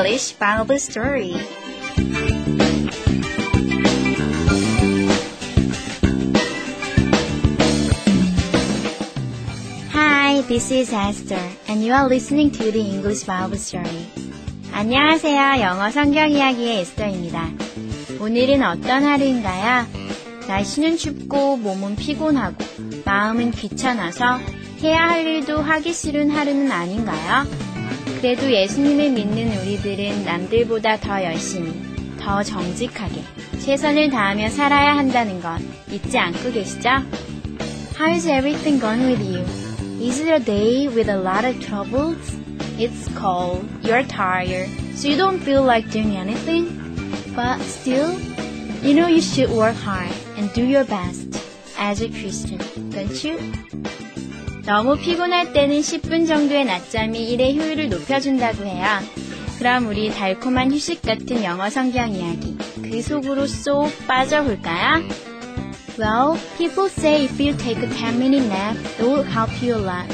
English Bible Story. Hi, this is Esther, and you are listening to the English Bible Story. 안녕하세요. 영어 성경 이야기의 에스더입니다. 오늘은 어떤 하루인가요? 날씨는 춥고 몸은 피곤하고 마음은 귀찮아서 해야 할 일도 하기 싫은 하루는 아닌가요? 그래도 예수님을 믿는 우리들은 남들보다 더 열심히, 더 정직하게, 최선을 다하며 살아야 한다는 것 잊지 않고 계시죠? How is everything going with you? Is it a day with a lot of troubles? It's cold, you're tired, so you don't feel like doing anything? But still, you know you should work hard and do your best as a Christian, don't you? 너무 피곤할 때는 10분 정도의 낮잠이 일의 효율을 높여준다고 해요. 그럼 우리 달콤한 휴식 같은 영어 성경 이야기, 그 속으로 쏙 빠져볼까요? Well, people say if you take a 10 minute nap, it will help you a lot.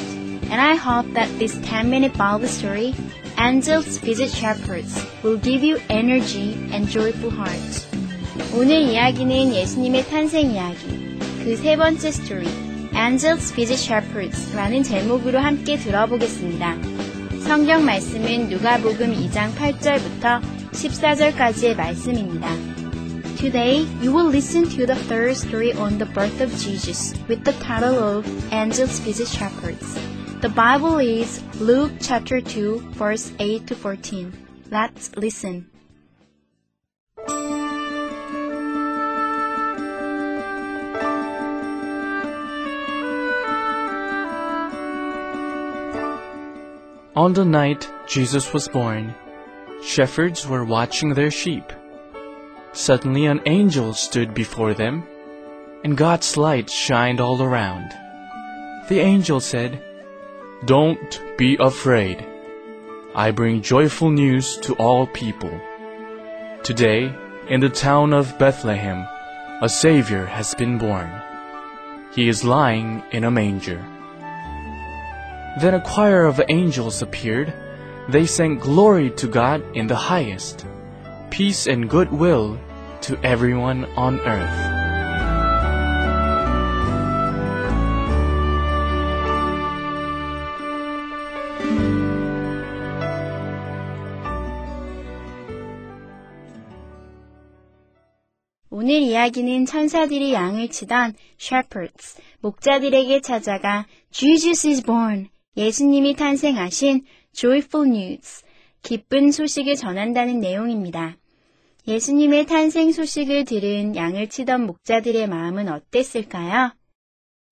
And I hope that this 10 minute Bible story, Angels Visit Shepherds, will give you energy and joyful heart. 오늘 이야기는 예수님의 탄생 이야기, 그 세 번째 스토리, Angels Visit Shepherds 라는 제목으로 함께 들어보겠습니다. 성경 말씀은 누가복음 2장 8절부터 14절까지의 말씀입니다. Today, you will listen to the third story on the birth of Jesus with the title of Angels Visit Shepherds. The Bible is Luke chapter 2, verse 8 to 14. Let's listen. On the night Jesus was born, shepherds were watching their sheep. Suddenly an angel stood before them, and God's light shined all around. The angel said, Don't be afraid. I bring joyful news to all people. Today, in the town of Bethlehem, a Savior has been born. He is lying in a manger. Then a choir of angels appeared. They sang glory to God in the highest, peace and goodwill to everyone on earth. 오늘 이야기는 천사들이 양을 치던 shepherds, 목자들에게 찾아가 Jesus is born, 예수님이 탄생하신 joyful news, 기쁜 소식을 전한다는 내용입니다. 예수님의 탄생 소식을 들은 양을 치던 목자들의 마음은 어땠을까요?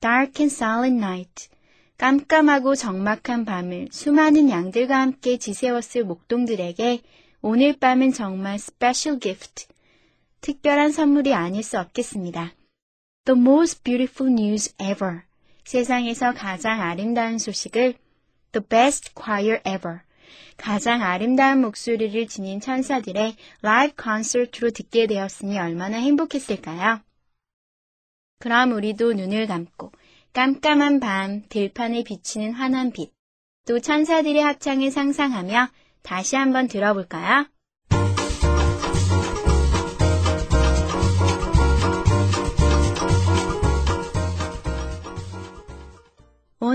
Dark and silent night. 깜깜하고 적막한 밤을 수많은 양들과 함께 지새웠을 목동들에게 오늘 밤은 정말 special gift. 특별한 선물이 아닐 수 없겠습니다. The most beautiful news ever. 세상에서 가장 아름다운 소식을 The best choir ever. 가장 아름다운 목소리를 지닌 천사들의 라이브 콘서트로 듣게 되었으니 얼마나 행복했을까요? 그럼 우리도 눈을 감고 깜깜한 밤 들판에 비치는 환한 빛, 또 천사들의 합창을 상상하며 다시 한번 들어볼까요?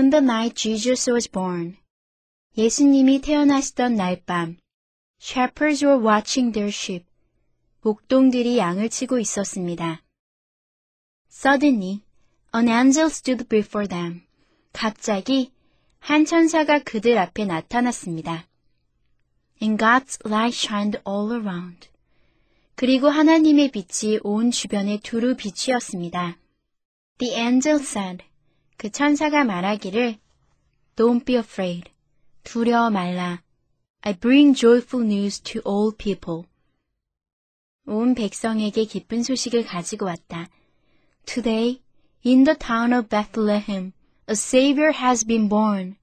On the night Jesus was born. 예수님이 태어나시던 날 밤, shepherds were watching their sheep. 목동들이 양을 치고 있었습니다. Suddenly, an angel stood before them. 갑자기 한 천사가 그들 앞에 나타났습니다. And God's light shined all around. 그리고 하나님의 빛이 온 주변에 두루 비추었습니다. The angel said, 그 천사가 말하기를, Don't be afraid. 두려워 말라. I bring joyful news to all people. 온 백성에게 기쁜 소식을 가지고 왔다. Today, in the town of Bethlehem, a Savior has been born.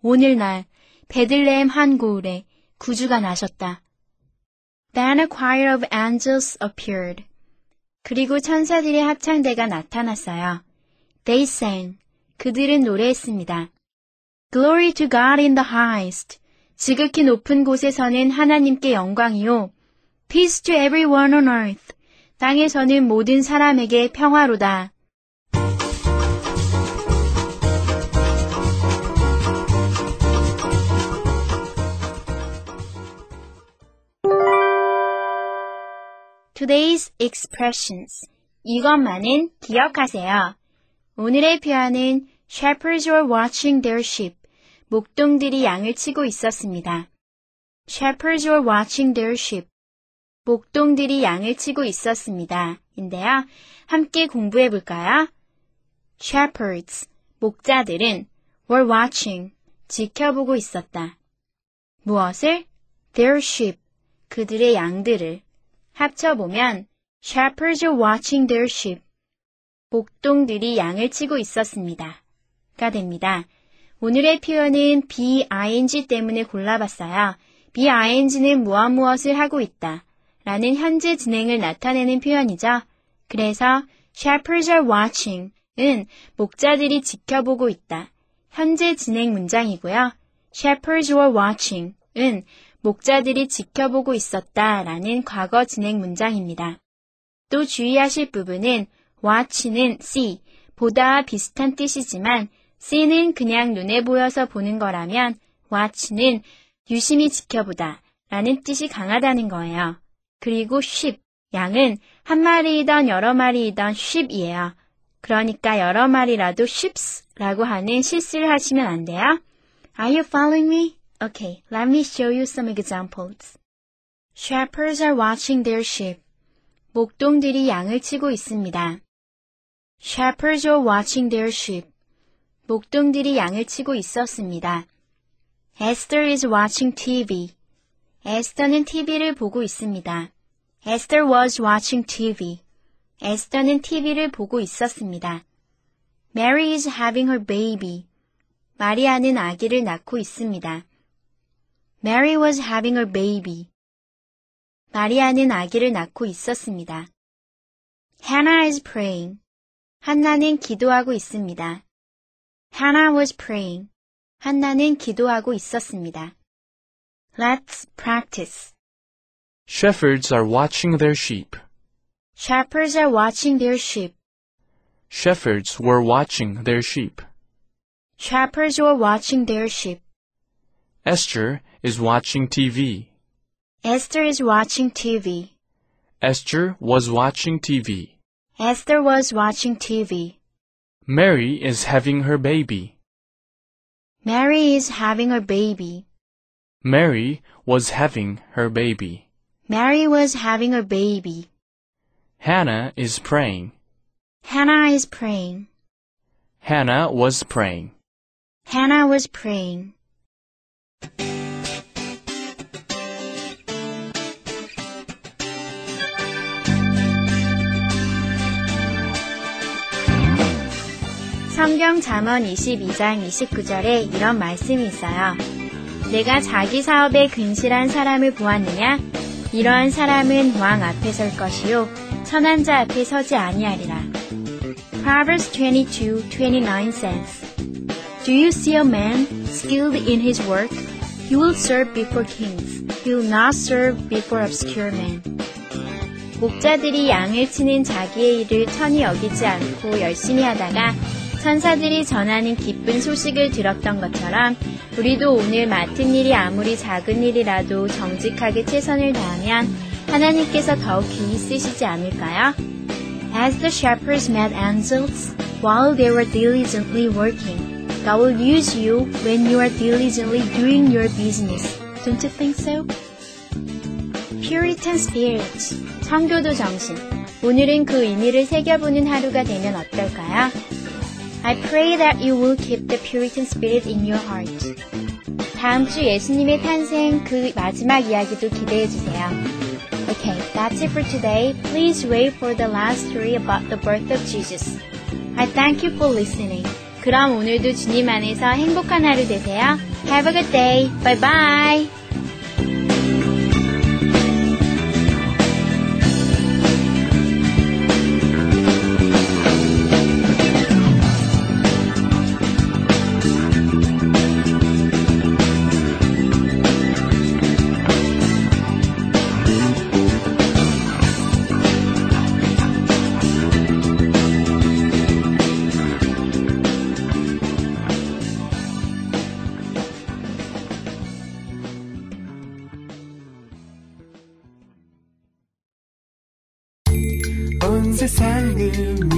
오늘날 베들레헴 한 고을에 구주가 나셨다. Then a choir of angels appeared. 그리고 천사들의 합창대가 나타났어요. They sang. 그들은 노래했습니다. Glory to God in the highest. 지극히 높은 곳에서는 하나님께 영광이요. Peace to everyone on earth. 땅에서는 모든 사람에게 평화로다. Today's expressions. 이것만은 기억하세요. 오늘의 표현은 Shepherds were watching their sheep. 목동들이 양을 치고 있었습니다. Shepherds were watching their sheep. 목동들이 양을 치고 있었습니다. 인데요. 함께 공부해 볼까요? Shepherds, 목자들은 were watching, 지켜보고 있었다. 무엇을? Their sheep, 그들의 양들을. 합쳐보면 Shepherds were watching their sheep. 목동들이 양을 치고 있었습니다. 가 됩니다. 오늘의 표현은 be-ing 때문에 골라봤어요. be-ing는 무엇 무엇을 하고 있다. 라는 현재 진행을 나타내는 표현이죠. 그래서 shepherds are watching 은 목자들이 지켜보고 있다. 현재 진행 문장이고요. shepherds were watching 은 목자들이 지켜보고 있었다 라는 과거 진행 문장입니다. 또 주의하실 부분은 watch는 see, 보다와 비슷한 뜻이지만 see는 그냥 눈에 보여서 보는 거라면 watch는 유심히 지켜보다 라는 뜻이 강하다는 거예요. 그리고 sheep, 양은 한 마리이던 여러 마리이던 sheep이에요. 그러니까 여러 마리라도 sheeps라고 하는 실수를 하시면 안 돼요. Are you following me? Okay, let me show you some examples. Shepherds are watching their sheep. 목동들이 양을 치고 있습니다. Shepherds were watching their sheep. 목동들이 양을 치고 있었습니다. Esther is watching TV. 에스터는 TV를 보고 있습니다. Esther was watching TV. 에스터는 TV를 보고 있었습니다. Mary is having her baby. 마리아는 아기를 낳고 있습니다. Mary was having her baby. 마리아는 아기를 낳고 있었습니다. Hannah is praying. 한나는 기도하고 있습니다. Hannah was praying. 한나는 기도하고 있었습니다. Let's practice. Shepherds are watching their sheep. Shepherds are watching their sheep. Shepherds were watching their sheep. Shepherds were watching their sheep. Esther is watching TV. Esther is watching TV. Esther was watching TV. Esther was watching TV. Mary is having her baby. Mary is having her baby. Mary was having her baby. Mary was having her baby. Hannah is praying. Hannah is praying. Hannah was praying. Hannah was praying. 성경 잠언 22장 29절에 이런 말씀이 있어요. 내가 자기 사업에 근실한 사람을 보았느냐? 이러한 사람은 왕 앞에 설 것이요 천한 자 앞에 서지 아니하리라. Proverbs 22:29 says, Do you see a man skilled in his work? He will serve before kings. He will not serve before obscure men. 목자들이 양을 치는 자기의 일을 천히 여기지 않고 열심히 하다가 천사들이 전하는 기쁜 소식을 들었던 것처럼 우리도 오늘 맡은 일이 아무리 작은 일이라도 정직하게 최선을 다하면 하나님께서 더욱 귀히 쓰시지 않을까요? As the shepherds met angels while they were diligently working, God will use you when you are diligently doing your business. Don't you think so? Puritan spirits, 청교도 정신. 오늘은 그 의미를 새겨보는 하루가 되면 어떨까요? I pray that you will keep the Puritan spirit in your heart. 다음 주 예수님의 탄생 그 마지막 이야기도 기대해 주세요. Okay, that's it for today. Please wait for the last story about the birth of Jesus. I thank you for listening. 그럼 오늘도 주님 안에서 행복한 하루 되세요. Have a good day. Bye bye. 온세